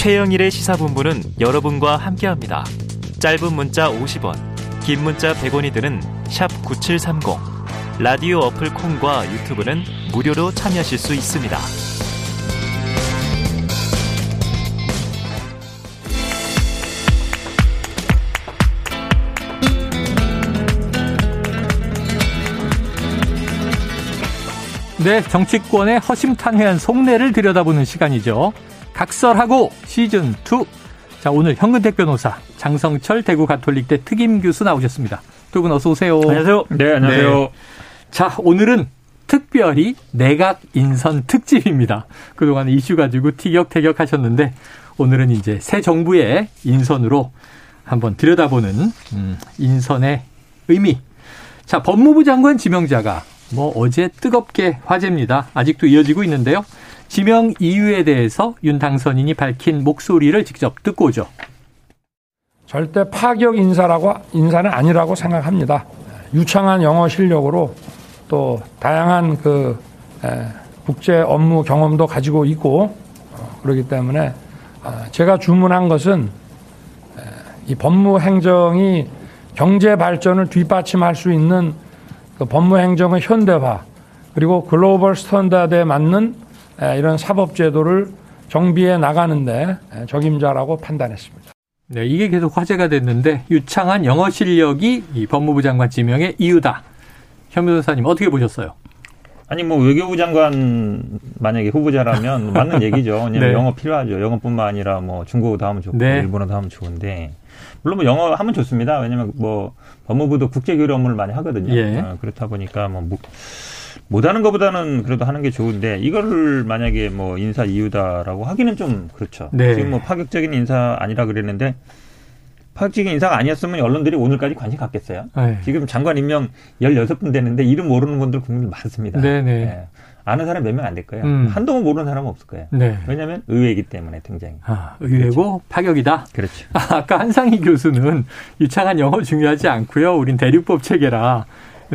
최영일의 시사본부는 여러분과 함께합니다. 짧은 문자 50원, 긴 문자 100원이 드는 9730. 라디오 어플 콩과 유튜브는 무료로 참여하실 수 있습니다. 네, 정치권의 허심탄회한 속내를 들여다보는 시간이죠. 각설하고 시즌 2. 자, 오늘 현근택 변호사, 장성철 대구 가톨릭대 특임 교수 나오셨습니다. 두 분 어서 오세요. 안녕하세요. 네, 안녕하세요. 네. 자, 오늘은 특별히 내각 인선 특집입니다. 그동안 이슈 가지고 티격태격 하셨는데 오늘은 이제 새 정부의 인선으로 한번 들여다보는 음, 인선의 의미. 자, 법무부 장관 지명자가 뭐 어제 뜨겁게 화제입니다. 아직도 이어지고 있는데요. 지명 이유에 대해서 윤 당선인이 밝힌 목소리를 직접 듣고 오죠. 절대 파격 인사라고 인사는 아니라고 생각합니다. 유창한 영어 실력으로 또 다양한 그 국제 업무 경험도 가지고 있고 어, 그렇기 때문에 아, 제가 주문한 것은 이 법무 행정이 경제 발전을 뒷받침할 수 있는 그 법무 행정의 현대화 그리고 글로벌 스탠다드에 맞는 이런 사법 제도를 정비해 나가는데 적임자라고 판단했습니다. 네, 이게 계속 화제가 됐는데 유창한 영어 실력이 이 법무부 장관 지명의 이유다. 현 변호사님 어떻게 보셨어요? 아니 뭐 외교부 장관 만약에 후보자라면 맞는 얘기죠. 왜냐면 네. 영어 필요하죠. 영어뿐만 아니라 뭐 중국어도 하면 좋고 네. 일본어도 하면 좋은데 물론 뭐 영어 하면 좋습니다. 왜냐면 뭐 법무부도 국제 교류 업무를 많이 하거든요. 예. 어, 그렇다 보니까 뭐 못하는 것보다는 그래도 하는 게 좋은데 이거를 만약에 뭐 인사 이유다라고 하기는 좀 그렇죠. 네. 지금 뭐 파격적인 인사 아니라 그랬는데 파격적인 인사가 아니었으면 언론들이 오늘까지 관심 갖겠어요. 네. 지금 장관 임명 16분 됐는데 이름 모르는 분들 국민 많습니다. 네네. 네. 네. 아는 사람 몇 명 안 될 거예요. 음. 한동안 모르는 사람은 없을 거예요. 네. 왜냐하면 의회이기 때문에 등장이. 아, 의회고 그렇죠. 파격이다. 그렇죠. 아, 아까 한상희 교수는 유창한 영어 중요하지 않고요. 우린 대륙법 체계라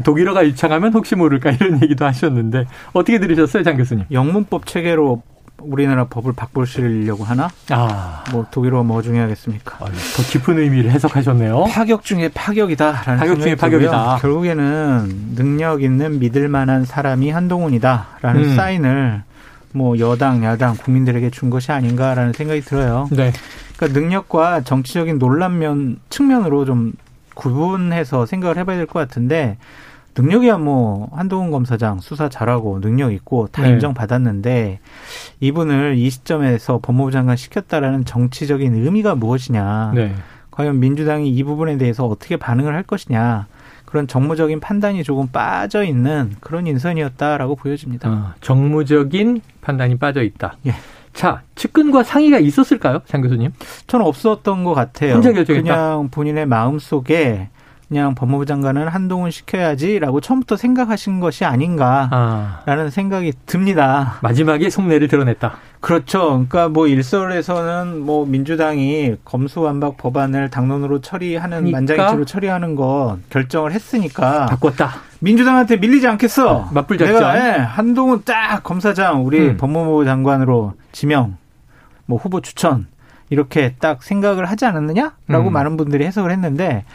독일어가 유창하면 혹시 모를까 이런 얘기도 하셨는데 어떻게 들으셨어요, 장 교수님? 영문법 체계로 우리나라 법을 바꾸시려고 하나? 아. 뭐 독일어 뭐 중요하겠습니까? 아, 더 깊은 의미를 해석하셨네요. 파격 중에 파격이다라는 파격 중에 파격이다. 결국에는 능력 있는 믿을 만한 사람이 한동훈이다라는 음. 사인을 뭐 여당, 야당, 국민들에게 준 것이 아닌가라는 생각이 들어요. 네. 그러니까 능력과 정치적인 논란면 측면으로 좀 구분해서 생각을 해봐야 될 것 같은데 능력이야 뭐 한동훈 검사장 수사 잘하고 능력 있고 다 네. 인정받았는데 이분을 이 시점에서 법무부 장관 시켰다라는 정치적인 의미가 무엇이냐. 네. 과연 민주당이 이 부분에 대해서 어떻게 반응을 할 것이냐. 그런 정무적인 판단이 조금 빠져 있는 그런 인선이었다라고 보여집니다. 아, 정무적인 판단이 빠져 있다. 예. 자, 측근과 상의가 있었을까요, 장 교수님? 저는 없었던 것 같아요. 혼자 결정했다. 그냥 본인의 마음 속에 그냥 법무부 장관은 한동훈 시켜야지라고 처음부터 생각하신 것이 아닌가라는 아. 생각이 듭니다. 마지막에 속내를 드러냈다. 그렇죠. 그러니까 뭐 일설에서는 뭐 민주당이 검수완박 법안을 당론으로 처리하는 그러니까? 만장일치로 처리하는 거 결정을 했으니까 바꿨다. 민주당한테 밀리지 않겠어. 어, 맞불 작전. 내가 네, 한동훈 딱 검사장 우리 음. 법무부 장관으로 지명 뭐 후보 추천 이렇게 딱 생각을 하지 않았느냐라고 음. 많은 분들이 해석을 했는데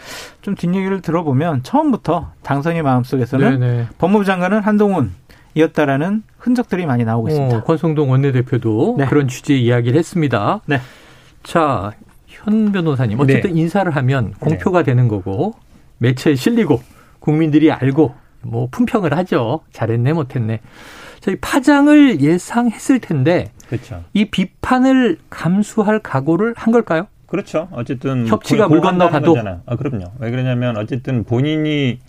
좀 뒷얘기를 들어보면 처음부터 당선인 마음속에서는 네네. 법무부 장관은 한동훈 이었다라는 흔적들이 많이 나오고 있습니다. 어, 권성동 원내대표도 네. 그런 취지의 이야기를 했습니다. 네. 자, 현 변호사님 어쨌든 네. 인사를 하면 공표가 되는 거고 매체에 실리고 국민들이 알고 뭐 품평을 하죠. 잘했네 못했네. 저희 파장을 예상했을 텐데 그렇죠. 이 비판을 감수할 각오를 한 걸까요? 그렇죠. 어쨌든 협치가 물 건너가도 아 그럼요. 왜 그러냐면 어쨌든 본인이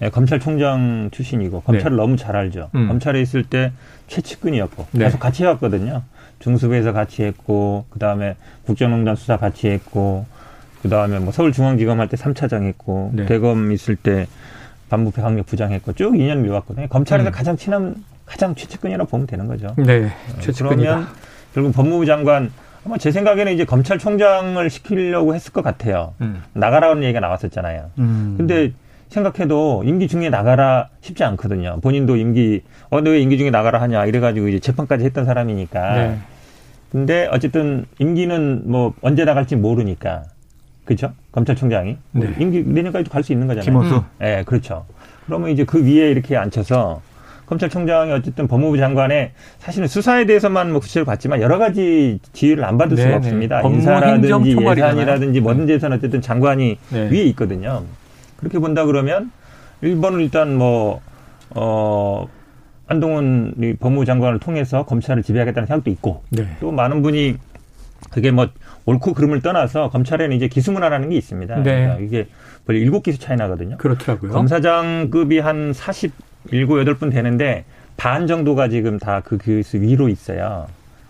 예, 검찰총장 출신이고 검찰을 네. 너무 잘 알죠. 음. 검찰에 있을 때 최측근이었고 네. 계속 같이 해왔거든요. 중수부에서 같이 했고 그 다음에 국정농단 수사 같이 했고 그 다음에 뭐 서울중앙지검 할때 3차장 했고 네. 대검 있을 때 반부패 강력 부장 했고 쭉 2년 미왔거든요. 검찰에서 음. 가장 친한 가장 최측근이라고 보면 되는 거죠. 네. 어, 최측근이다. 그러면 결국 법무부 장관 아마 제 생각에는 이제 검찰총장을 시키려고 했을 것 같아요. 음. 나가라는 얘기가 나왔었잖아요. 음. 근데 생각해도 임기 중에 나가라 쉽지 않거든요. 본인도 임기 어, 너 왜 임기 중에 나가라 하냐 이래가지고 이제 재판까지 했던 사람이니까. 네. 근데 어쨌든 임기는 뭐 언제 나갈지 모르니까 그렇죠? 검찰총장이 네. 임기 내년까지도 갈수 있는 거잖아요. 김호수. 음. 네, 그렇죠. 그러면 이제 그 위에 이렇게 앉혀서 검찰총장이 어쨌든 법무부 장관의 사실은 수사에 대해서만 뭐 구체를 받지만 여러 가지 지위를 안 받을 수가 네, 네. 없습니다. 인사라든지 예산이라든지 뭐든 지에서는 어쨌든 장관이 네. 위에 있거든요. 그렇게 본다 그러면 1번은 일단 뭐, 어, 한동훈 법무부 장관을 통해서 검찰을 지배하겠다는 생각도 있고 네. 또 많은 분이 그게 뭐 옳고 그름을 떠나서 검찰에는 이제 기수문화라는 게 있습니다. 네. 그러니까 이게 벌써 일곱 기수 차이 나거든요. 그렇더라고요. 검사장급이 한 47, 8분 되는데 반 정도가 지금 다그 기수 위로 있어요.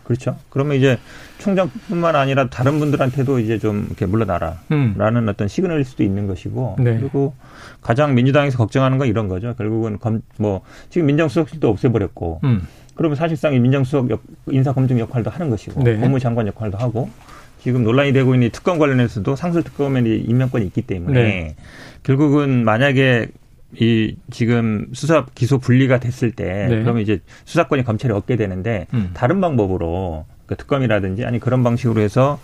그렇죠. 그러면 이제 총장뿐만 아니라 다른 분들한테도 이제 좀 이렇게 물러나라라는 음. 어떤 시그널일 수도 있는 것이고 네. 그리고 가장 민주당에서 걱정하는 건 이런 거죠. 결국은 검, 뭐 지금 민정수석실도 없애버렸고 음. 그러면 사실상 이 민정수석 역, 인사검증 역할도 하는 것이고 네. 법무장관 역할도 하고 지금 논란이 되고 있는 특검 관련해서도 상설 특검에 임명권이 있기 때문에 네. 결국은 만약에 이 지금 수사 기소 분리가 됐을 때 네. 그러면 이제 수사권이 검찰이 얻게 되는데 음. 다른 방법으로 그 특검이라든지 아니 그런 방식으로 해서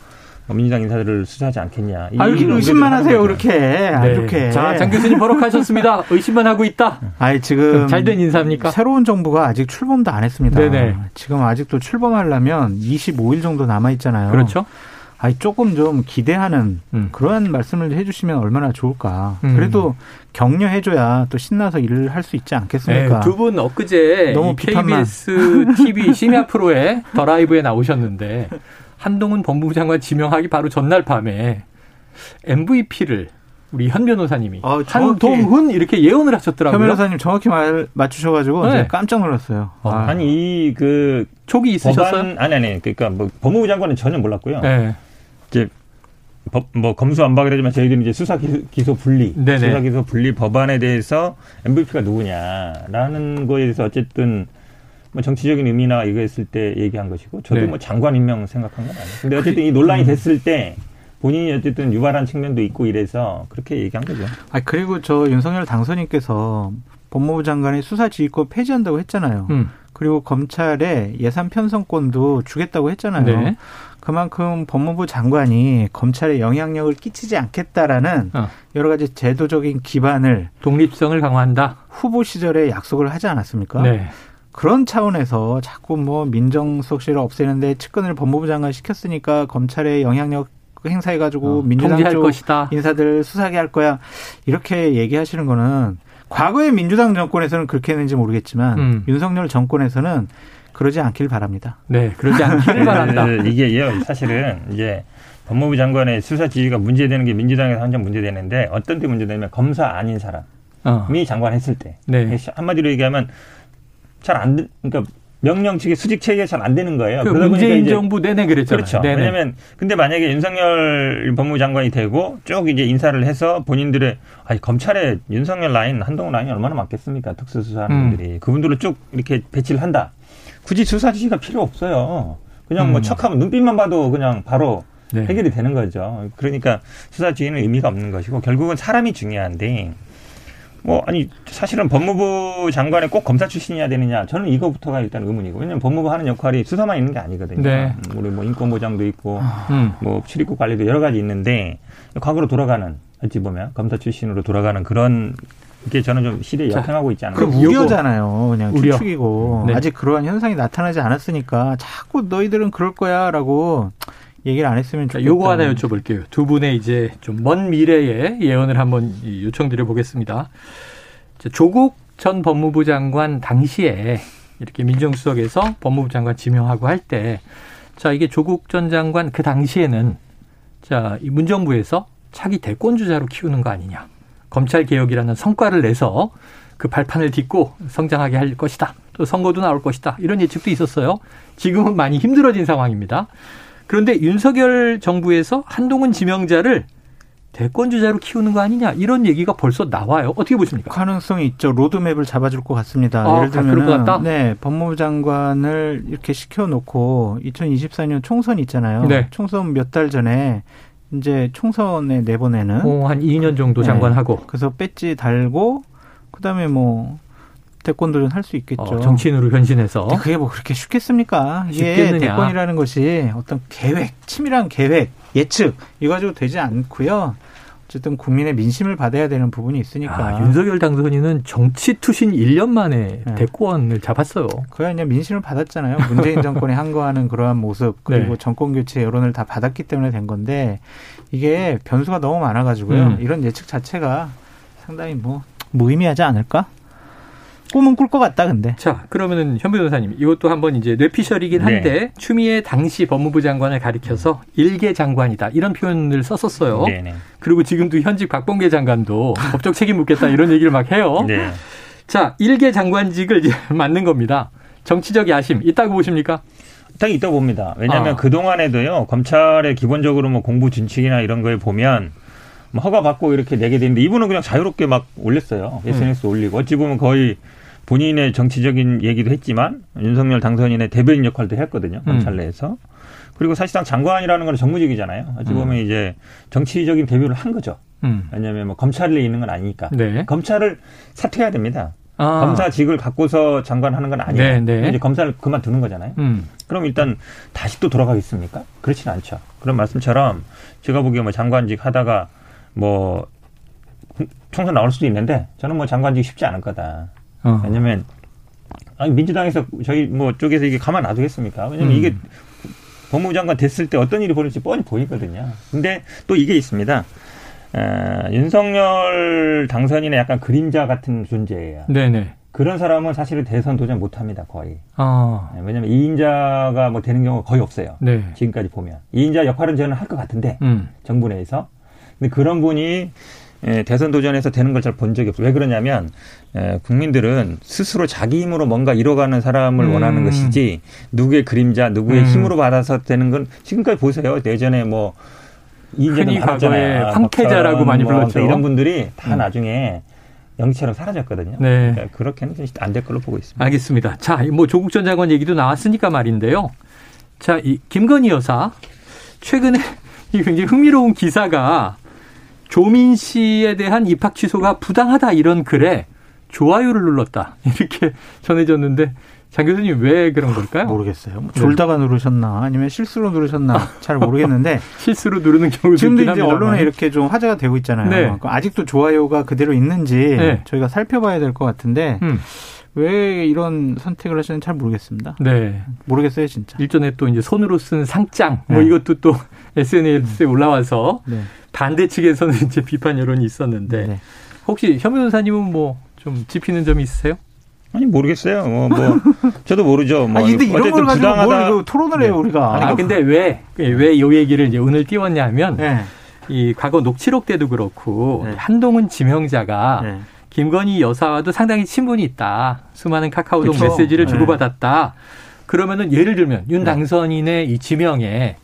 민주당 인사들을 수사하지 않겠냐. 아, 이렇게 의심만 하세요, 그렇게. 네. 이렇게. 자, 장 교수님 버럭하셨습니다. 의심만 하고 있다. 아니, 지금. 잘된 인사입니까? 새로운 정부가 아직 출범도 안 했습니다. 네네. 지금 아직도 출범하려면 25일 정도 남아있잖아요. 그렇죠. 아니 조금 좀 기대하는 음. 그러한 말씀을 해주시면 얼마나 좋을까. 음. 그래도 격려해줘야 또 신나서 일을 할 수 있지 않겠습니까? 네, 두분 엊그제 너무 KBS TV 심야 프로에 더 라이브에 나오셨는데 한동훈 법무부 장관 지명하기 바로 전날 밤에 MVP를 우리 현 변호사님이 아, 한동훈 이렇게 예언을 하셨더라고요. 현 변호사님 정확히 말 맞추셔가지고 네. 깜짝 놀랐어요. 어. 아. 니 이그 촉이 있으셨어요? 법안, 아니 아니 그러니까 뭐 법무부 장관은 전혀 몰랐고요. 네. 이제 법, 뭐 검수 안 받게 되지만 저희들은 이제 수사 기소 분리. 수사 기소 분리 법안에 대해서 MVP가 누구냐라는 거에 대해서 어쨌든 뭐 정치적인 의미나 이거 했을 때 얘기한 것이고 저도 네. 뭐 장관 임명 생각한 건 아니에요. 근데 어쨌든 이 논란이 음. 됐을 때 본인이 어쨌든 유발한 측면도 있고 이래서 그렇게 얘기한 거죠. 아 그리고 저 윤석열 당선인께서 법무부 장관의 수사 지휘권 폐지한다고 했잖아요. 음. 그리고 검찰에 예산 편성권도 주겠다고 했잖아요. 네. 그만큼 법무부 장관이 검찰에 영향력을 끼치지 않겠다라는 어. 여러 가지 제도적인 기반을 독립성을 강화한다. 후보 시절에 약속을 하지 않았습니까? 네. 그런 차원에서 자꾸 뭐 민정수석실을 없애는데 측근을 법무부 장관 시켰으니까 검찰의 영향력 행사해가지고 어, 민주당 쪽 것이다. 인사들 수사하게 할 거야 이렇게 얘기하시는 거는 과거의 민주당 정권에서는 그렇게 했는지 모르겠지만 음. 윤석열 정권에서는 그러지 않길 바랍니다. 네, 그러지 않기를 바란다. 네, 이게요, 사실은 이제 법무부 장관의 수사 지휘가 문제되는 게 민주당에서 한점 문제되는데 어떤 때 문제되냐면 검사 아닌 사람이 어. 장관했을 때 네. 한마디로 얘기하면 잘 안, 그러니까 명령 측의 수직 체계가 잘 안 되는 거예요. 그 문재인 정부 내내 그랬잖아요. 그렇죠. 네네. 왜냐하면 근데 만약에 윤석열 법무부 장관이 되고 쭉 이제 인사를 해서 본인들의 아니 검찰에 윤석열 라인, 한동훈 라인이 얼마나 많겠습니까? 특수수사하는 음. 분들이 그분들을 쭉 이렇게 배치를 한다. 굳이 수사 지시가 필요 없어요. 그냥 뭐 음. 뭐 척하면 눈빛만 봐도 그냥 바로 네. 해결이 되는 거죠. 그러니까 수사 지휘는 의미가 없는 것이고 결국은 사람이 중요한데 뭐 아니 사실은 법무부 장관에 꼭 검사 출신이어야 되느냐 저는 이거부터가 일단 의문이고 왜냐하면 법무부 하는 역할이 수사만 있는 게 아니거든요. 네. 음, 우리 뭐 인권 보장도 있고 음. 뭐 출입국 관리도 여러 가지 있는데 과거로 돌아가는 어찌 보면 검사 출신으로 돌아가는 그런 게 저는 좀 시대에 역행하고 있지 않나. 그 우려잖아요. 그냥 우려. 추측이고 네. 아직 그러한 현상이 나타나지 않았으니까 자꾸 너희들은 그럴 거야라고 얘기를 안 했으면 좋겠다. 요거 하나 여쭤볼게요. 두 분의 이제 좀 먼 미래의 예언을 한번 요청드려 보겠습니다. 조국 전 법무부 장관 당시에 이렇게 민정수석에서 법무부 장관 지명하고 할 때, 자, 이게 조국 전 장관 그 당시에는 자, 이 문정부에서 차기 대권 주자로 키우는 거 아니냐. 검찰 개혁이라는 성과를 내서 그 발판을 딛고 성장하게 할 것이다. 또 선거도 나올 것이다. 이런 예측도 있었어요. 지금은 많이 힘들어진 상황입니다. 그런데 윤석열 정부에서 한동훈 지명자를 대권 주자로 키우는 거 아니냐 이런 얘기가 벌써 나와요. 어떻게 보십니까? 가능성이 있죠. 로드맵을 잡아줄 것 같습니다. 아, 예를 들면 네 법무부 장관을 이렇게 시켜놓고 2024년 총선 있잖아요. 네. 총선 몇 달 전에 이제 총선에 내보내는 오, 한 2년 정도 장관하고 네. 그래서 배지 달고 그다음에 뭐 대권 도전할 수 있겠죠. 어, 정치인으로 변신해서. 그게 뭐 그렇게 쉽겠습니까? 이게 쉽겠느냐. 대권이라는 것이 어떤 계획, 치밀한 계획, 예측 이거 가지고 되지 않고요. 어쨌든 국민의 민심을 받아야 되는 부분이 있으니까. 아, 윤석열 당선인은 정치 투신 1년 만에 네. 대권을 잡았어요. 그야 이제 민심을 받았잖아요. 문재인 정권이 한거하는 그러한 모습 그리고 네. 정권 교체 여론을 다 받았기 때문에 된 건데 이게 변수가 너무 많아가지고요. 음. 이런 예측 자체가 상당히 뭐 무의미하지 않을까? 꿈은 꿀 것 같다, 근데. 자, 그러면은 현 변호사님, 이것도 한번 이제 뇌피셜이긴 네. 한데, 네. 추미애 당시 법무부 장관을 가리켜서 일개 장관이다. 이런 표현을 썼었어요. 네, 네. 그리고 지금도 현직 박봉계 장관도 법적 책임 묻겠다. 이런 얘기를 막 해요. 네. 자, 일개 장관직을 이제 맡는 겁니다. 정치적 야심, 있다고 보십니까? 딱 있다고 봅니다. 왜냐하면 아. 그동안에도요, 검찰의 기본적으로 뭐 공부 준칙이나 이런 거에 보면, 뭐 허가 받고 이렇게 내게 되는데 이분은 그냥 자유롭게 막 올렸어요. SNS 음. 올리고 어찌 보면 거의 본인의 정치적인 얘기도 했지만 윤석열 당선인의 대변인 역할도 했거든요. 음. 검찰 내에서. 그리고 사실상 장관이라는 건 정무직이잖아요. 어찌 음. 보면 음. 이제 정치적인 대변을 한 거죠. 음. 왜냐하면 뭐 검찰에 있는 건 아니니까. 네. 검찰을 사퇴해야 됩니다. 아. 검사직을 갖고서 장관하는 건 아니에요. 네, 네. 이제 검사를 그만두는 거잖아요. 음. 그럼 일단 다시 또 돌아가겠습니까? 그렇지는 않죠. 그런 말씀처럼 제가 보기에 뭐 장관직 하다가 뭐 총선 나올 수도 있는데 저는 뭐 장관직 쉽지 않을 거다. 어. 왜냐면 아니 민주당에서 저희 뭐 쪽에서 이게 가만 놔두겠습니까? 왜냐면 음. 이게 법무부 장관 됐을 때 어떤 일이 벌어질지 뻔히 보이거든요. 근데 또 이게 있습니다. 에, 윤석열 당선인의 약간 그림자 같은 존재예요. 네네. 그런 사람은 사실은 대선 도전 못 합니다, 거의. 아. 왜냐면 2인자가 뭐 되는 경우가 거의 없어요. 네. 지금까지 보면. 2인자 역할은 저는 할 것 같은데, 음. 정부 내에서. 근데 그런 분이 예, 대선 도전에서 되는 걸 잘 본 적이 없어요. 왜 그러냐면 예, 국민들은 스스로 자기 힘으로 뭔가 이뤄가는 사람을 음. 원하는 것이지 누구의 그림자, 누구의 음. 힘으로 받아서 되는 건 지금까지 보세요. 예전에 뭐 이재명 받았잖아요. 황태자라고 많이 뭐 불렀죠. 이런 분들이 다 음. 나중에 영치처럼 사라졌거든요. 네. 그러니까 그렇게는 안 될 걸로 보고 있습니다. 알겠습니다. 자, 뭐 조국 전 장관 얘기도 나왔으니까 말인데요. 자, 이 김건희 여사 최근에 이 굉장히 흥미로운 기사가 조민 씨에 대한 입학 취소가 부당하다 이런 글에 좋아요를 눌렀다 이렇게 전해졌는데 장 교수님 왜 그런 걸까요? 모르겠어요. 뭐 졸다가 네. 누르셨나 아니면 실수로 누르셨나 잘 모르겠는데 실수로 누르는 경우도 지금도 이제 합니다만. 언론에 이렇게 좀 화제가 되고 있잖아요. 네. 아직도 좋아요가 그대로 있는지 네. 저희가 살펴봐야 될 것 같은데 음. 왜 이런 선택을 하시는지 잘 모르겠습니다. 네. 모르겠어요, 진짜. 일전에 또 이제 손으로 쓴 상장, 뭐 네. 이것도 또 SNS에 올라와서 네. 반대 측에서는 이제 비판 여론이 있었는데 네. 혹시 현 변호사님은 뭐 좀 짚히는 점이 있으세요? 아니 모르겠어요. 뭐, 뭐 저도 모르죠. 뭐 아니, 근데 이런 걸 가지고 부당하다. 뭘 토론을 해요 네. 우리가. 아니 근데 왜 왜 요 얘기를 이제 오늘 띄웠냐면 네. 이 과거 녹취록 때도 그렇고 네. 한동훈 지명자가 네. 김건희 여사와도 상당히 친분이 있다. 수많은 카카오톡 그쵸? 메시지를 네. 주고받았다. 그러면은 예를 들면 윤 네. 당선인의 이 지명에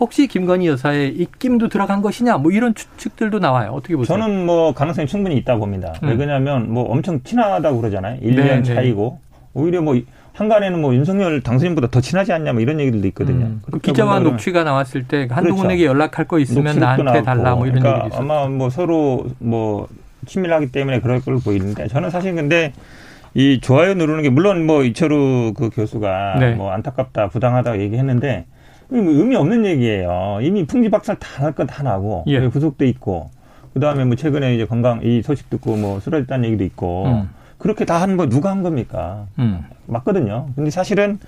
혹시 김건희 여사의 입김도 들어간 것이냐 뭐 이런 추측들도 나와요. 어떻게 보세요? 저는 뭐 가능성이 충분히 있다 봅니다. 음. 왜 그러냐면 뭐 엄청 친하다고 그러잖아요. 1년 네, 차이고 오히려 뭐 한간에는 뭐 윤석열 당선인보다 더 친하지 않냐 뭐 이런 얘기들도 있거든요. 음. 그 기자와 녹취가 나왔을 때 한동훈에게 그렇죠. 연락할 거 있으면 나한테 나왔고. 달라 뭐 이런 그러니까 얘기도 있었죠. 아마 뭐 서로 뭐 친밀하기 때문에 그럴 걸로 보이는데 저는 사실 근데 이 좋아요 누르는 게 물론 뭐 이철우 그 교수가 네. 뭐 안타깝다 부당하다 얘기했는데 의미 없는 얘기예요. 이미 풍지 박살 다 날 건 다 나고 예. 구속돼 있고 그 다음에 뭐 최근에 이제 건강 이 소식 듣고 뭐 쓰러졌다는 얘기도 있고 음. 그렇게 다한거 누가 한 겁니까? 음. 맞거든요. 근데 사실은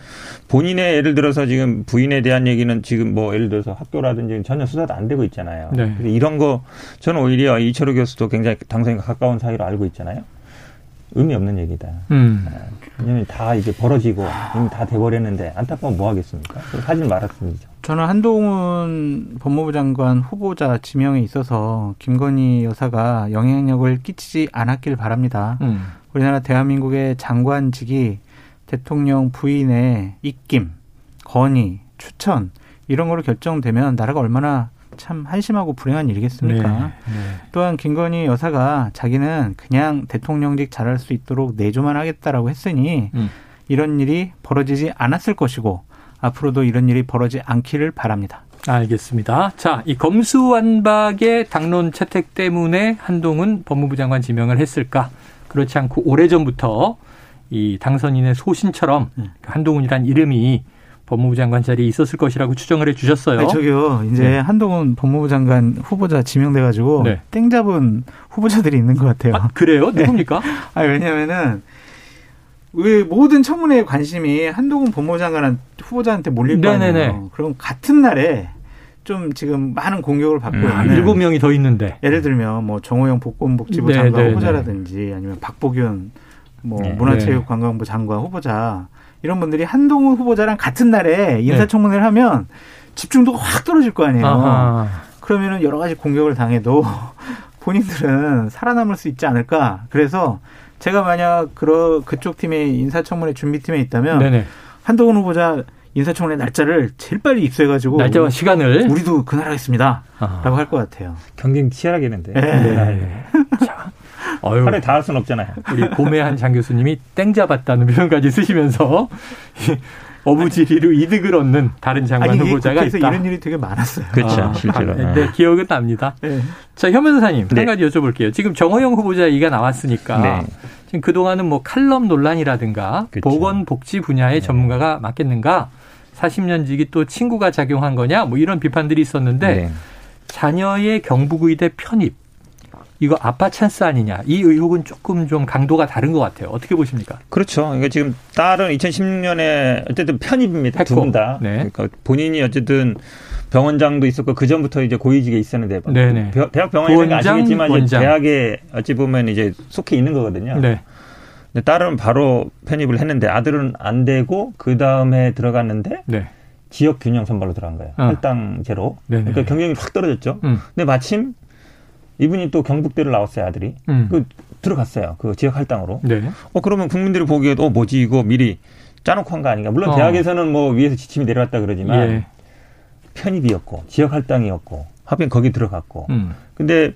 본인의 예를 들어서 지금 부인에 대한 얘기는 지금 뭐 예를 들어서 학교라든지 전혀 수사도 안 되고 있잖아요. 네. 이런 거 저는 오히려 이철우 교수도 굉장히 당선인과 가까운 사이로 알고 있잖아요. 의미 없는 얘기다. 음. 아, 왜냐면 다 이제 벌어지고 이미 다 돼버렸는데 안타까우면 뭐 하겠습니까? 하지 말았습니다. 저는 한동훈 법무부 장관 후보자 지명에 있어서 김건희 여사가 영향력을 끼치지 않았길 바랍니다. 음. 우리나라 대한민국의 장관직이 대통령 부인의 입김, 건의, 추천 이런 거로 결정되면 나라가 얼마나 참 한심하고 불행한 일이겠습니까? 네, 네. 또한 김건희 여사가 자기는 그냥 대통령직 잘할 수 있도록 내조만 하겠다라고 했으니 음. 이런 일이 벌어지지 않았을 것이고 앞으로도 이런 일이 벌어지지 않기를 바랍니다. 알겠습니다. 자, 이 검수완박의 당론 채택 때문에 한동훈 법무부 장관 지명을 했을까? 그렇지 않고 오래전부터 이 당선인의 소신처럼 네. 한동훈이란 이름이 법무부 장관 자리에 있었을 것이라고 추정을 해 주셨어요. 아니, 저기요. 이제 네. 한동훈 법무부 장관 후보자 지명돼 가지고 네. 땡 잡은 후보자들이 있는 것 같아요. 아, 그래요? 네. 누굽니까? 아, 왜냐면은 왜 모든 청문회의 관심이 한동훈 법무부 장관 후보자한테 몰릴 거 아니에요. 그럼 같은 날에 좀 지금 많은 공격을 받고 음, 있는 일곱 명이 더 있는데 예를 들면 뭐 정호영 복권복지부 네, 장관 네, 후보자라든지 아니면 박보균 뭐 네, 문화체육관광부 장관 후보자 이런 분들이 한동훈 후보자랑 같은 날에 인사청문회를 하면 집중도가 확 떨어질 거 아니에요. 아하. 그러면은 여러 가지 공격을 당해도 본인들은 살아남을 수 있지 않을까. 그래서 제가 만약 그러 그쪽 팀의 인사청문회 준비팀에 있다면. 한동훈 후보자 인사청문회 날짜를 제일 빨리 입수해가지고 날짜와 시간을 우리도 그날 하겠습니다라고 할 것 같아요. 경쟁 치열하겠는데. 네. 네. 자, 어휴, 다할 수는 없잖아요. 우리 고매한 장 교수님이 땡 잡았다는 표현까지 쓰시면서 어부지리로 이득을 얻는 다른 장관 아니, 후보자가 있다. 이런 일이 되게 많았어요. 그렇죠, 아, 실제로. 네, 네, 기억은 납니다. 네. 자, 현 변호사님, 네. 한 가지 여쭤볼게요. 지금 정호영 후보자 얘기가 나왔으니까 네. 지금 그 동안은 뭐 칼럼 논란이라든가 그렇죠. 보건복지 분야의 네. 전문가가 맞겠는가? 40년직이 또 친구가 작용한 거냐? 뭐 이런 비판들이 있었는데 네. 자녀의 경북의대 편입 이거 아빠 찬스 아니냐 이 의혹은 조금 좀 강도가 다른 것 같아요. 어떻게 보십니까? 그렇죠. 그러니까 지금 딸은 2016년에 어쨌든 편입입니다. 두 분 다. 네. 그러니까 본인이 어쨌든 병원장도 있었고 그 전부터 이제 고위직에 있었는데 네네. 대학 병원이라는 게 아시겠지만 이제 대학에 어찌 보면 이제 속해 있는 거거든요. 네. 근데 딸은 바로 편입을 했는데 아들은 안 되고 그 다음에 들어갔는데 네. 지역 균형 선발로 들어간 거예요. 어. 할당제로. 네네. 그러니까 경쟁이 확 떨어졌죠. 음. 근데 마침 이분이 또 경북대를 나왔어요 아들이. 음. 그 들어갔어요. 그 지역 할당으로. 네. 어 그러면 국민들이 보기에도 어 뭐지 이거 미리 짜놓고 한 거 아닌가. 물론 어. 대학에서는 뭐 위에서 지침이 내려왔다 그러지만 예. 편입이었고 지역 할당이었고 하필 거기 들어갔고. 음. 근데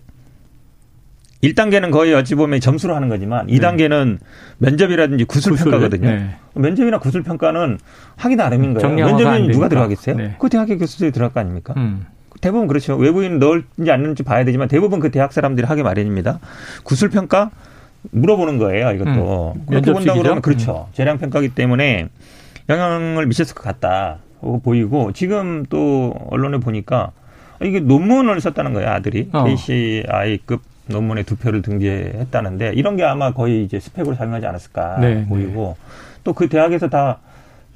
1단계는 거의 어찌 보면 점수로 하는 거지만 네. 2단계는 면접이라든지 구술, 평가거든요. 네. 면접이나 구술 평가는 하기 나름인 거예요. 면접은 누가 들어가겠어요? 네. 그 대학의 교수들이 들어갈 거 아닙니까? 음. 대부분 그렇죠. 외부인 넣을지 안 넣을지 봐야 되지만 대부분 그 대학 사람들이 하기 마련입니다. 구술 평가 물어보는 거예요. 이것도 음. 그렇게 본다 그러면 그렇죠. 음. 재량 평가기 때문에 영향을 미쳤을 것 같다. 보이고 지금 또 언론에 보니까 이게 논문을 썼다는 거예요 아들이 어. KCI급 논문에 두 표를 등재했다는데 이런 게 아마 거의 이제 스펙으로 작용하지 않았을까 네, 보이고 네. 또그 대학에서 다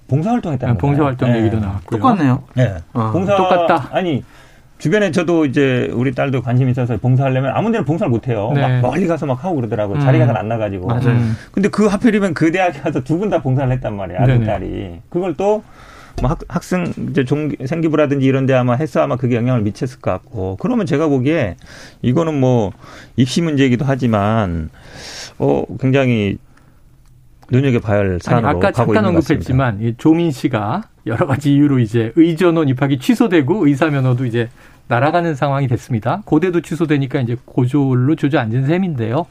봉사활동했다는 아, 거예요. 봉사활동 네. 얘기도 나왔고요. 똑같네요. 네. 어, 봉사 똑같다. 아니 주변에 저도 이제 우리 딸도 관심 있어서 봉사하려면 아무 데나 봉사를 못 해요. 네. 막 멀리 가서 막 하고 그러더라고 요. 음. 자리가 잘 안 나가지고. 맞아요. 음. 근데 그 하필이면 그 대학에 가서 두 분 다 봉사를 했단 말이에요. 아들, 딸이. 그걸 또 뭐 학, 학생 이제 종 생기부라든지 이런 데 아마 해서 아마 그게 영향을 미쳤을 것 같고 그러면 제가 보기에 이거는 뭐 입시 문제이기도 하지만 어 굉장히 눈여겨봐야 할 사안으로 아니, 아까 잠깐 언급했지만 이 조민 씨가 여러 가지 이유로 이제 의전원 입학이 취소되고 의사 면허도 이제 날아가는 상황이 됐습니다. 고대도 취소되니까 이제 고졸로 주저앉은 셈인데요.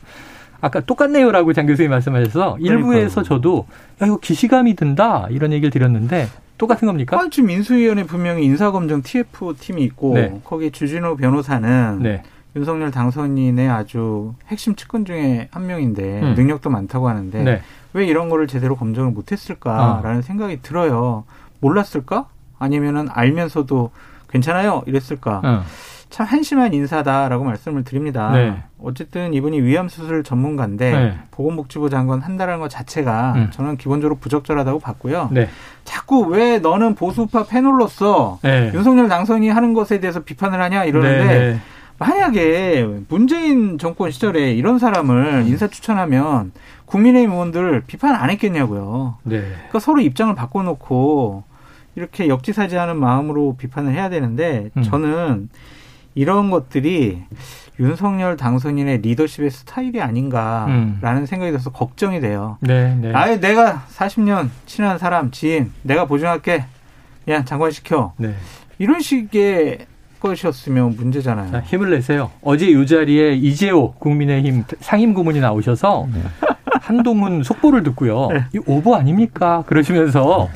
아까 똑같네요라고 장 교수님 말씀하셔서 일부에서 저도 야 이거 기시감이 든다 이런 얘기를 드렸는데 똑같은 겁니까? 아, 지금 인수위원회 분명히 인사검증 TF 팀이 있고 네. 거기 주진우 변호사는 네. 윤석열 당선인의 아주 핵심 측근 중에 한 명인데 음. 능력도 많다고 하는데 네. 왜 이런 거를 제대로 검증을 못했을까라는 어. 생각이 들어요. 몰랐을까? 아니면은 알면서도 괜찮아요 이랬을까? 어. 참 한심한 인사다라고 말씀을 드립니다. 네. 어쨌든 이분이 위암 수술 전문가인데 네. 보건복지부 장관 한다는 것 자체가 음. 저는 기본적으로 부적절하다고 봤고요. 네. 자꾸 왜 너는 보수파 패널로서 네. 윤석열 당선이 하는 것에 대해서 비판을 하냐 이러는데 네, 네. 만약에 문재인 정권 시절에 이런 사람을 인사 추천하면 국민의힘 의원들 비판 안 했겠냐고요. 그러니까 서로 입장을 바꿔놓고 이렇게 역지사지하는 마음으로 비판을 해야 되는데 음. 저는 이런 것들이 윤석열 당선인의 리더십의 스타일이 아닌가라는 음. 생각이 들어서 걱정이 돼요. 네, 네. 아예 내가 40년 친한 사람, 지인, 내가 보증할게. 그냥 장관 시켜. 네. 이런 식의 것이었으면 문제잖아요. 자, 힘을 내세요. 어제 이 자리에 이재호 국민의힘 상임 고문이 나오셔서 네. 한동훈 속보를 듣고요. 네. 이 오보 아닙니까? 그러시면서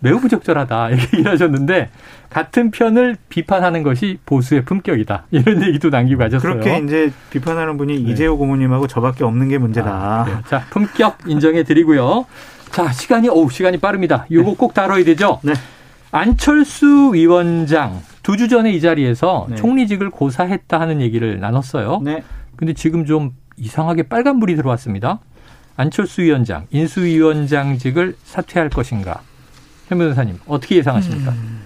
매우 부적절하다 이렇게 얘기를 하셨는데 같은 편을 비판하는 것이 보수의 품격이다 이런 얘기도 남기고 하셨어요. 그렇게 이제 비판하는 분이 네. 이재호 고모님하고 저밖에 없는 게 문제다. 아, 자 품격 인정해 드리고요. 자 시간이 오 시간이 빠릅니다. 요거 네. 꼭 다뤄야 되죠. 네. 안철수 위원장 두 주 전에 이 자리에서 네. 총리직을 고사했다 하는 얘기를 나눴어요. 네. 근데 지금 좀 이상하게 빨간불이 들어왔습니다. 안철수 위원장 인수위원장직을 사퇴할 것인가? 현 변호사님 어떻게 예상하십니까? 음.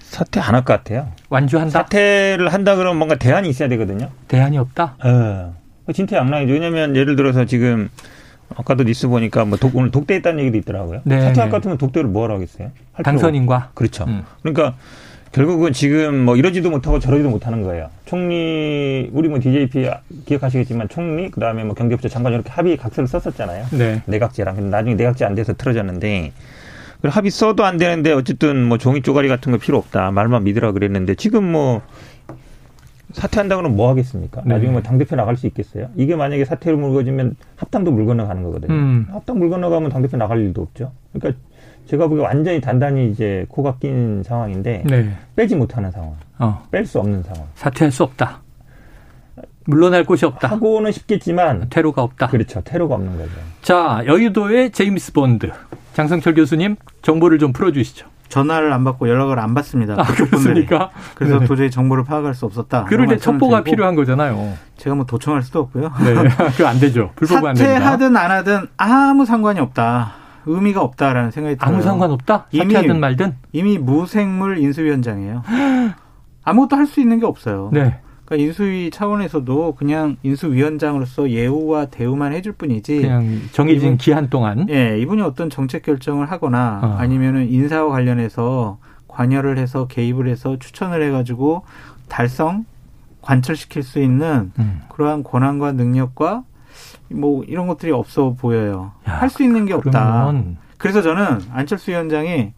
사퇴 안 할 것 같아요. 완주한다? 사퇴를 한다 그러면 뭔가 대안이 있어야 되거든요. 대안이 없다? 예. 진퇴양난이죠. 왜냐면 예를 들어서 지금 아까도 뉴스 보니까 뭐 독, 오늘 독대했다는 얘기도 있더라고요. 네. 사퇴할 것 같으면 독대를 뭐하러 하겠어요? 당선인과? 그렇죠. 음. 그러니까 결국은 지금 뭐 이러지도 못하고 저러지도 못하는 거예요. 총리 우리 뭐 DJP 기억하시겠지만 총리 그다음에 뭐 경제부처 장관 이렇게 합의 각서를 썼었잖아요. 네. 내각제랑 근데 나중에 내각제 안 돼서 틀어졌는데 그 합의 써도 안 되는데 어쨌든 뭐 종이 쪼가리 같은 거 필요 없다 말만 믿으라 그랬는데 지금 뭐 사퇴한다고는 뭐 하겠습니까? 네. 나중에 뭐 당대표 나갈 수 있겠어요? 이게 만약에 사퇴를 물거지면 합당도 물 건너가는 거거든요. 음. 합당 물 건너가면 당대표 나갈 일도 없죠. 그러니까 제가 보기에 완전히 단단히 이제 코가 낀 상황인데 네. 빼지 못하는 상황, 어. 뺄수 없는 상황. 사퇴할 수 없다. 물러날 곳이 없다. 하고는 싶겠지만 테러가 없다. 그렇죠. 테러가 없는 거죠. 자, 여의도의 제임스 본드 장성철 교수님 정보를 좀 풀어 주시죠. 전화를 안 받고 연락을 안 받습니다. 아, 그렇습니까? 그래서 네 도저히 정보를 파악할 수 없었다. 그럴 때 첩보가 필요한 거잖아요. 제가 뭐 도청할 수도 없고요. 네, 그거 안 되죠. 불법은 안 됩니다. 사퇴하든 안 하든 아무 상관이 없다. 의미가 없다라는 생각이 들어요. 아무 상관없다? 이미, 사퇴하든 말든? 이미 무생물 인수위원장이에요. 아무것도 할 수 있는 게 없어요. 네. 그러니까 인수위 차원에서도 그냥 인수위원장으로서 예우와 대우만 해줄 뿐이지. 그냥 정해진 이분, 기한 동안. 예, 이분이 어떤 정책 결정을 하거나 어. 아니면은 인사와 관련해서 관여를 해서 개입을 해서 추천을 해가지고 달성 관철시킬 수 있는 음. 그러한 권한과 능력과 뭐 이런 것들이 없어 보여요. 할 수 있는 게 없다. 그래서 저는 안철수 위원장이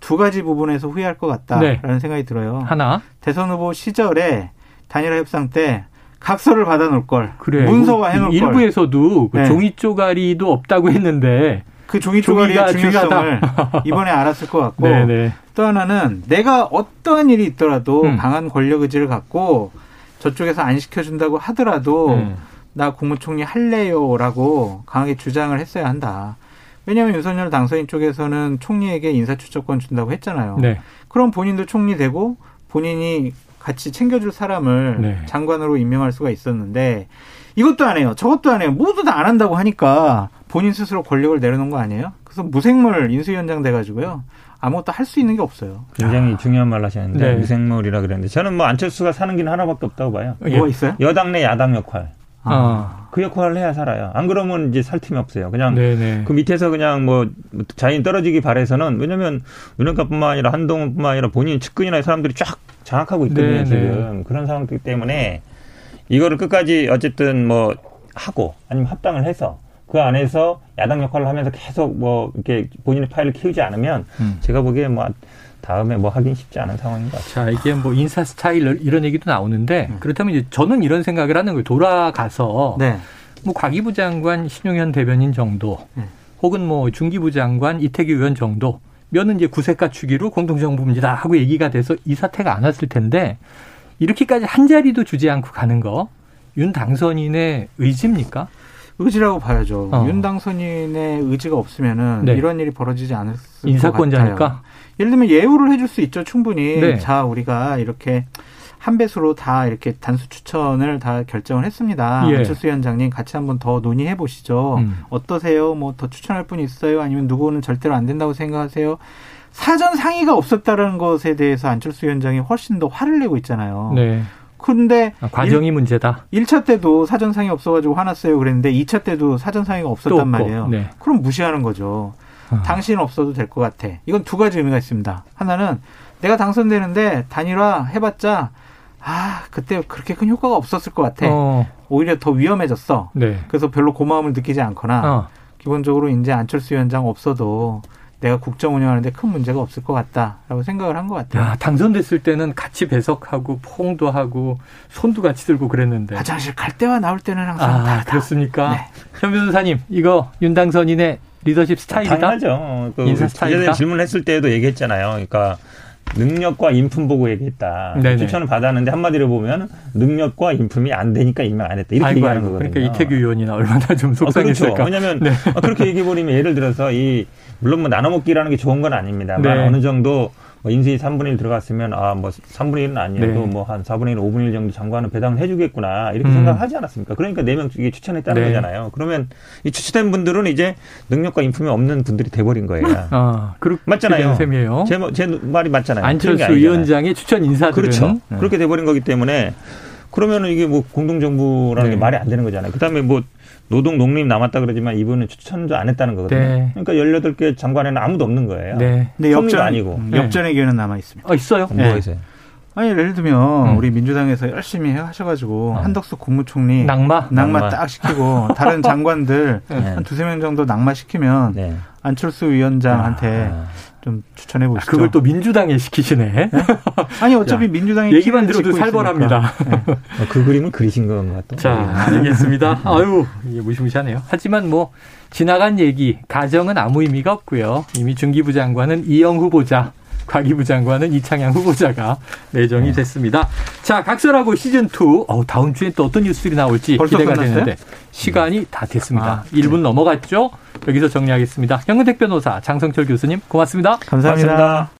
두 가지 부분에서 후회할 것 같다라는 네. 생각이 들어요. 하나 대선 후보 시절에 단일화 협상 때 각서를 받아놓을 걸 그래. 문서화 해놓을 걸 일부에서도 그 네. 종이 쪼가리도 없다고 했는데 그 종이 쪼가리의 중요성을 이번에 알았을 것 같고 네네. 네. 또 하나는 내가 어떠한 일이 있더라도 음. 강한 권력 의지를 갖고 저쪽에서 안 시켜준다고 하더라도 음. 나 국무총리 할래요라고 강하게 주장을 했어야 한다. 왜냐하면 윤석열 당선인 쪽에서는 총리에게 인사추천권 준다고 했잖아요. 네. 그럼 본인도 총리 되고 본인이 같이 챙겨줄 사람을 네. 장관으로 임명할 수가 있었는데 이것도 안 해요. 저것도 안 해요. 모두 다 안 한다고 하니까 본인 스스로 권력을 내려놓은 거 아니에요? 그래서 무생물 인수위원장 돼가지고요. 아무것도 할 수 있는 게 없어요. 굉장히 아. 중요한 말 하셨는데 네. 무생물이라 그랬는데 저는 뭐 안철수가 사는 길은 하나밖에 없다고 봐요. 뭐가 있어요? 여당 내 야당 역할. 아. 그 역할을 해야 살아요. 안 그러면 이제 살 틈이 없어요. 그냥 네네. 그 밑에서 그냥 뭐 자인 떨어지기 바래서는 왜냐면 윤핵관뿐만 아니라 한동훈뿐만 아니라 본인 측근이나 사람들이 쫙 장악하고 있거든요. 네네. 지금 그런 상황이기 때문에 이거를 끝까지 어쨌든 뭐 하고 아니면 합당을 해서 그 안에서 야당 역할을 하면서 계속 뭐 이렇게 본인의 파일을 키우지 않으면 음. 제가 보기에 뭐 다음에 뭐 하긴 쉽지 않은 상황인 것 같아요. 자, 이게 뭐 인사 스타일 이런 얘기도 나오는데 음. 그렇다면 이제 저는 이런 생각을 하는 거예요. 돌아가서 네. 뭐 과기부 장관 신용현 대변인 정도 음. 혹은 뭐 중기부 장관 이태규 의원 정도 면은 이제 구색가 주기로 공동정부입니다 하고 얘기가 돼서 이 사태가 안 왔을 텐데 이렇게까지 한 자리도 주지 않고 가는 거 윤 당선인의 의지입니까? 의지라고 봐야죠. 어. 윤 당선인의 의지가 없으면은 네. 이런 일이 벌어지지 않았을 인사권자니까. 예를 들면 예우를 해줄 수 있죠, 충분히. 네. 자, 우리가 이렇게 한 배수로 다 이렇게 단수 추천을 다 결정을 했습니다. 예. 안철수 위원장님 같이 한번 더 논의해 보시죠. 음. 어떠세요? 뭐 더 추천할 분 있어요? 아니면 누구는 절대로 안 된다고 생각하세요? 사전 상의가 없었다는 것에 대해서 안철수 위원장이 훨씬 더 화를 내고 있잖아요. 네. 근데 아, 과정이 일, 문제다. 1차 때도 사전 상의 없어가지고 화났어요 그랬는데 2차 때도 사전 상의가 없었단 말이에요. 네. 그럼 무시하는 거죠. 아. 당신 없어도 될 것 같아. 이건 두 가지 의미가 있습니다. 하나는 내가 당선되는데 단일화 해봤자 아 그때 그렇게 큰 효과가 없었을 것 같아. 어. 오히려 더 위험해졌어. 네. 그래서 별로 고마움을 느끼지 않거나 어. 기본적으로 이제 안철수 위원장 없어도 내가 국정 운영하는데 큰 문제가 없을 것 같다라고 생각을 한 것 같아요. 야, 당선됐을 때는 같이 배석하고 포옹도 하고 손도 같이 들고 그랬는데 화장실 갈 때와 나올 때는 항상 아, 다르다. 그렇습니까? 네. 현 변호사님 이거 윤 당선인의 리더십 스타일이다. 당연하죠. 그 인사 스타일이다. 질문했을 때도 얘기했잖아요. 그러니까 능력과 인품 보고 얘기했다. 네네. 추천을 받았는데 한마디로 보면 능력과 인품이 안 되니까 임명 안 했다. 이렇게 아이고, 얘기하는 거거든요. 그러니까 이태규 의원이나 얼마나 좀 속상했을까. 아, 그렇죠. 왜냐하면 네. 아, 그렇게 얘기해 버리면 예를 들어서 이 물론 뭐 나눠 먹기라는 게 좋은 건 아닙니다만 네. 어느 정도 뭐 인수위 3분의 1 들어갔으면 아 뭐 3분의 1은 아니어도 네. 뭐한 4분의 1, 5분의 1 정도 장관은 배당을 해주겠구나 이렇게 음. 생각하지 않았습니까? 그러니까 4명 중에 추천했다는 네. 거잖아요. 그러면 이 추천된 분들은 이제 능력과 인품이 없는 분들이 돼버린 거예요. 아, 그렇, 맞잖아요. 셈이에요. 제, 제 말이 맞잖아요. 안철수 위원장의 추천 인사들은 그렇죠. 네. 그렇게 돼버린 거기 때문에 그러면은 이게 뭐 공동정부라는 게 네. 말이 안 되는 거잖아요. 그다음에 뭐 노동 농림 남았다 그러지만 이분은 추천도 안 했다는 거거든요. 네. 그러니까 18개 장관에는 아무도 없는 거예요. 네. 근데 엽전 아니고 음, 엽전의 기회는 남아 있습니다. 어, 있어요? 네. 뭐 있어요? 아니 예를 들면 음. 우리 민주당에서 열심히 하셔가지고 어. 한덕수 국무총리 낙마 낙마, 낙마. 딱 시키고 다른 장관들 네. 한 두세 명 정도 낙마 시키면 네. 안철수 위원장한테 아. 좀 추천해 보시죠. 아, 그걸 또 민주당에 시키시네. 네? 아니 어차피 야, 민주당이 얘기만 들어도 살벌합니다. 네. 어, 그 그림은 그리신 건가 또. 자, 알겠습니다. 아유, 이게 무시무시하네요. 하지만 뭐 지나간 얘기, 가정은 아무 의미가 없고요. 이미 중기부 장관은 이영 후보자, 과기부 장관은 이창양 후보자가 내정이 네. 됐습니다. 자, 각설하고 시즌2. 어, 다음 주에 또 어떤 뉴스들이 나올지 기대가 끝났어요? 되는데 시간이 다 됐습니다. 아, 1분 넘어갔죠? 여기서 정리하겠습니다. 현근택 변호사, 장성철 교수님 고맙습니다. 감사합니다. 고맙습니다.